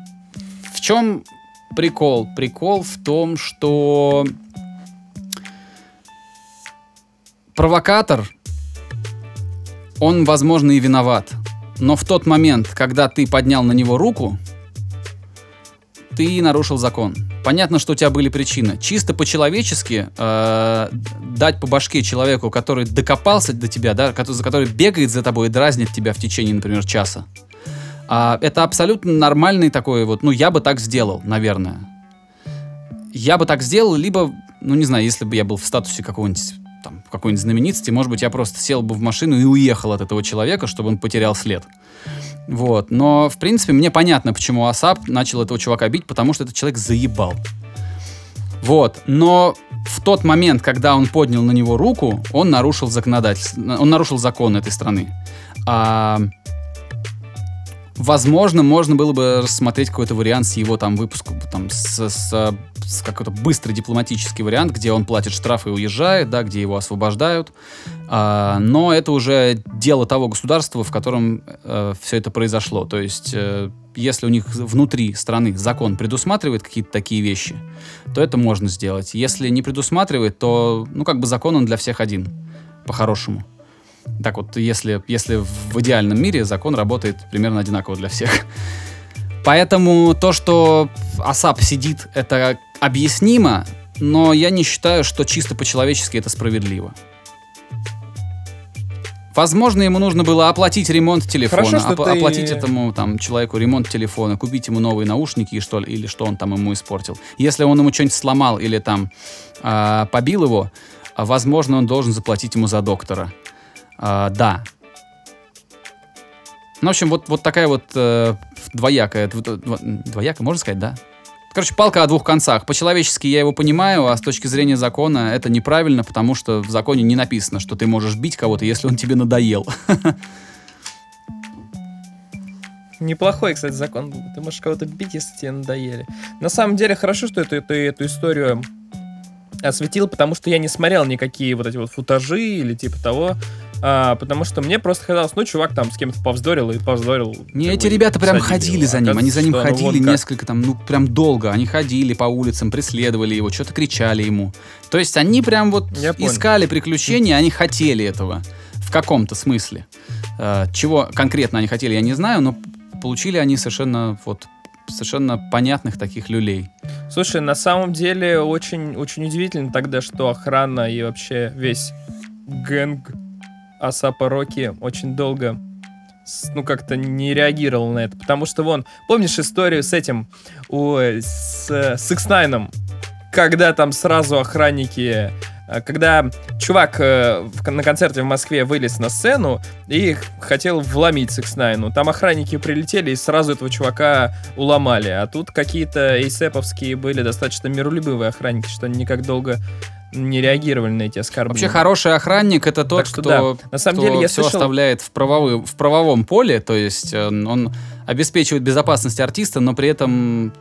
в чем прикол? Прикол в том, что провокатор, он, возможно, и виноват. Но в тот момент, когда ты поднял на него руку, ты нарушил закон. Понятно, что у тебя были причины. Чисто по-человечески э, дать по башке человеку, который докопался до тебя, да, который, который бегает за тобой и дразнит тебя в течение, например, часа. А, это абсолютно нормальный такой вот, ну, я бы так сделал, наверное. Я бы так сделал, либо, ну, не знаю, если бы я был в статусе какого-нибудь там, какой-нибудь знаменитости, может быть, я просто сел бы в машину и уехал от этого человека, чтобы он потерял след. Вот. Но, в принципе, мне понятно, почему Асап начал этого чувака бить, потому что этот человек заебал. Вот. Но в тот момент, когда он поднял на него руку, он нарушил законодательство, он нарушил закон этой страны. А, возможно, можно было бы рассмотреть какой-то вариант с его там выпуском, там, с, с, с какой-то быстрый дипломатический вариант, где он платит штрафы и уезжает, да, где его освобождают. А, но это уже дело того государства, в котором э, все это произошло. То есть, э, если у них внутри страны закон предусматривает какие-то такие вещи, то это можно сделать. Если не предусматривает, то, ну, как бы закон он для всех один, по-хорошему. Так вот, если, если в идеальном мире закон работает примерно одинаково для всех. Поэтому то, что Асап сидит, это объяснимо, но я не считаю, что чисто по-человечески это справедливо. Возможно, ему нужно было оплатить ремонт телефона, Хорошо, оп- ты- оплатить этому там человеку ремонт телефона, купить ему новые наушники что ли, или что он там ему испортил. Если он ему что-нибудь сломал или там а, побил его, возможно, он должен заплатить ему за доктора. А, да. Ну, в общем, вот, вот такая вот э, двоякая, дв- дв- двоякая, можно сказать, да? Короче, палка о двух концах. По-человечески я его понимаю, а с точки зрения закона это неправильно, потому что в законе не написано, что ты можешь бить кого-то, если он тебе надоел. Неплохой, кстати, закон. Ты можешь кого-то бить, если тебе надоели. На самом деле, хорошо, что ты, ты эту историю осветил, потому что я не смотрел никакие вот эти вот футажи или типа того. А, потому что мне просто казалось, ну, чувак там с кем-то повздорил и повздорил. Не, эти ребята прям ходили его. за ним, они за ним ну, ходили как. несколько там, ну прям долго, они ходили по улицам, преследовали его, что-то кричали ему. То есть они прям вот Я понял. искали приключения, они хотели этого в каком-то смысле. Э, Чего конкретно они хотели, я не знаю, но получили они совершенно вот совершенно понятных таких люлей. Слушай, на самом деле очень, очень удивительно тогда, что охрана и вообще весь гэнг Асапа Роки очень долго ну, как-то не реагировал на это. Потому что, вон, помнишь историю с этим, у, с, с X9, когда там сразу охранники... э, Когда чувак э, на концерте в Москве вылез на сцену и хотел вломить с X9, там охранники прилетели и сразу этого чувака уломали. А тут какие-то эйсеповские были достаточно миролюбивые охранники, что они никак долго не реагировали на эти оскорбления. Вообще хороший охранник это тот, Так что кто, да. На самом кто деле я все слышал- оставляет в, правовой, в правовом поле, то есть э, он обеспечивает безопасность артиста, но при этом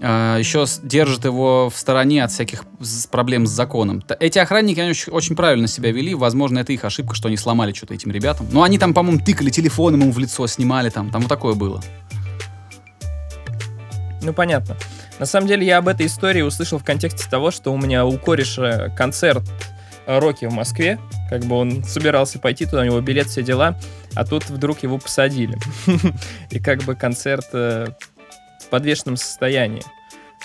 э, еще держит его в стороне от всяких проблем с законом. Эти охранники, они очень, очень правильно себя вели. Возможно, это их ошибка, что они сломали что-то этим ребятам. Но они там, по-моему, тыкали телефоном ему в лицо, снимали там. Там вот такое было. Ну, понятно. На самом деле, я об этой истории услышал в контексте того, что у меня у кореша концерт э, Рокки в Москве. Как бы он собирался пойти туда, у него билет, все дела. А тут вдруг его посадили. И как бы концерт э, в подвешенном состоянии.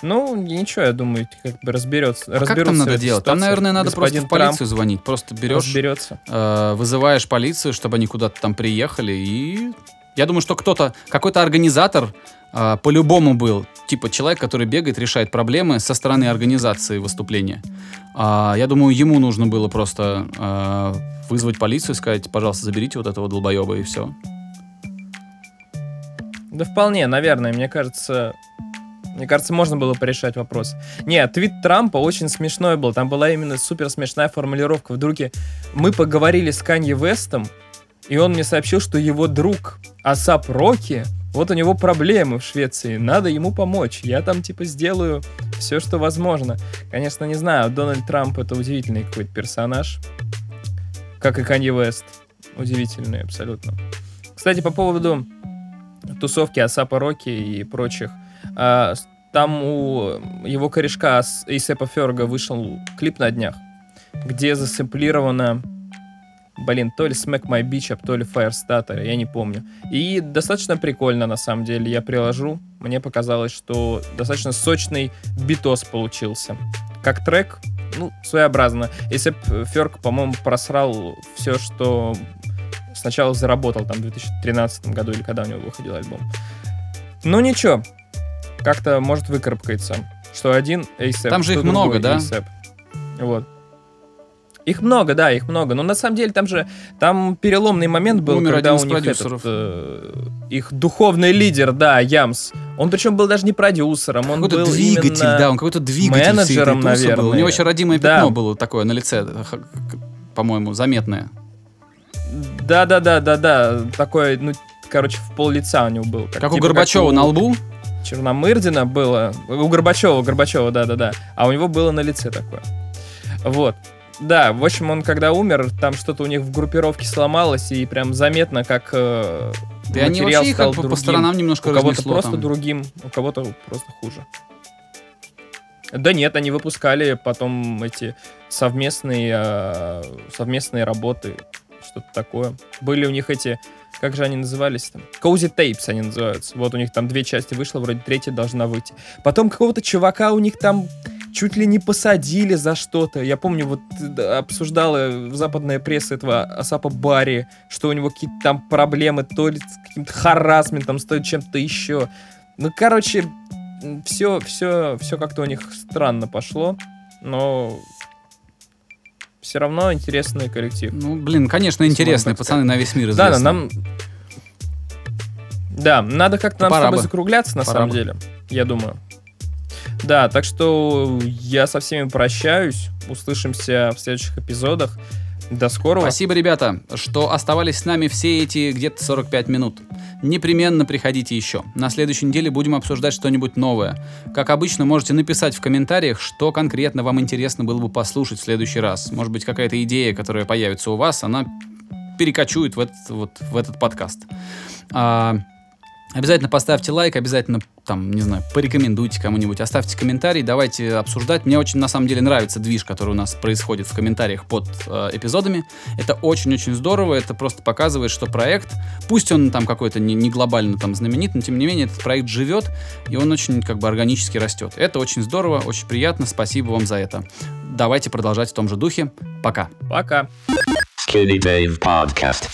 Ну, ничего, я думаю, как бы разберется. А как там надо делать? Там, наверное, надо просто Господин в полицию Трамп звонить. Просто берешь, разберется. э, вызываешь полицию, чтобы они куда-то там приехали. И я думаю, что кто-то, какой-то организатор э, по-любому был. Типа человек, который бегает, решает проблемы со стороны организации выступления. А, я думаю, ему нужно было просто э, вызвать полицию и сказать, пожалуйста, заберите вот этого долбоеба и все. Да вполне, наверное, мне кажется... Мне кажется, можно было порешать вопрос. Нет, твит Трампа очень смешной был. Там была именно супер смешная формулировка. В друге мы поговорили с Канье Вестом, и он мне сообщил, что его друг Асап Роки, вот у него проблемы в Швеции, надо ему помочь. Я там типа сделаю все, что возможно. Конечно, не знаю, Дональд Трамп это удивительный какой-то персонаж. Как и Канье Вест. Удивительный абсолютно. Кстати, по поводу тусовки Асапа Роки и прочих. а, Там у его корешка с Эйсепа Ферга вышел клип на днях, где засэмплировано Блин, то ли Smack My Beach Up, то ли Firestarter, я не помню. И достаточно прикольно, на самом деле. Я приложу. Мне показалось, что достаточно сочный битос получился. Как трек, ну, своеобразно. Если Ферк, по-моему, просрал все, что сначала заработал там в 2013 году, или когда у него выходил альбом. Ну, ничего. Как-то, может, выкарабкается. Что один ASAP, Там же их много, да? A$AP. Вот. Их много, да, их много. Но на самом деле там же там переломный момент был, Умер когда у них этот, э, их духовный лидер, да, Ямс. Он причем был даже не продюсером, он Какой-то был двигатель, да, он какой-то двигатель менеджером, тусы был. У наверное. него еще родимое Да. пятно было такое на лице, по-моему, заметное. Да, да, да, да, да. Такой, ну, короче, в пол лица у него был. Как у типа Горбачева у на лбу. Черномырдина было. У Горбачева, Горбачева, да, да, да. А у него было на лице такое. Вот. Да, в общем, он когда умер, там что-то у них в группировке сломалось, и прям заметно, как э, Да и они материал вообще их стал как бы по другим. сторонам немножко У кого-то просто там. другим, у кого-то просто хуже. Да нет, они выпускали потом эти совместные, э, совместные работы, что-то такое. Были у них эти, как же они назывались там? Cozy Tapes они называются. Вот у них там две части вышло, вроде третья должна выйти. Потом какого-то чувака у них там чуть ли не посадили за что-то. Я помню, вот э, обсуждала западная пресса этого Асапа Барри, что у него какие-то там проблемы, то ли с каким-то харасментом, то ли чем-то еще. Ну, короче, все, все, все как-то у них странно пошло, но все равно интересный коллектив. Ну, блин, конечно, интересные так пацаны на весь мир Да, да, известны. нам... Да, надо как-то нам Пора с тобой бы. закругляться, на Пора самом бы. деле, я думаю. Да, так что я со всеми прощаюсь. Услышимся в следующих эпизодах. До скорого. Спасибо, ребята, что оставались с нами все эти где-то 45 минут. Непременно приходите еще. На следующей неделе будем обсуждать что-нибудь новое. Как обычно, можете написать в комментариях, что конкретно вам интересно было бы послушать в следующий раз. Может быть, какая-то идея, которая появится у вас, она перекочует в этот, вот, в этот подкаст. А, Обязательно поставьте лайк, обязательно, там, не знаю, порекомендуйте кому-нибудь, оставьте комментарий, давайте обсуждать. Мне очень, на самом деле, нравится движ, который у нас происходит в комментариях под э, эпизодами. Это очень-очень здорово, это просто показывает, что проект, пусть он там какой-то не, не глобально там знаменит, но тем не менее этот проект живет, и он очень как бы органически растет. Это очень здорово, очень приятно, спасибо вам за это. Давайте продолжать в том же духе. Пока. Пока. Skinny Dave Podcast.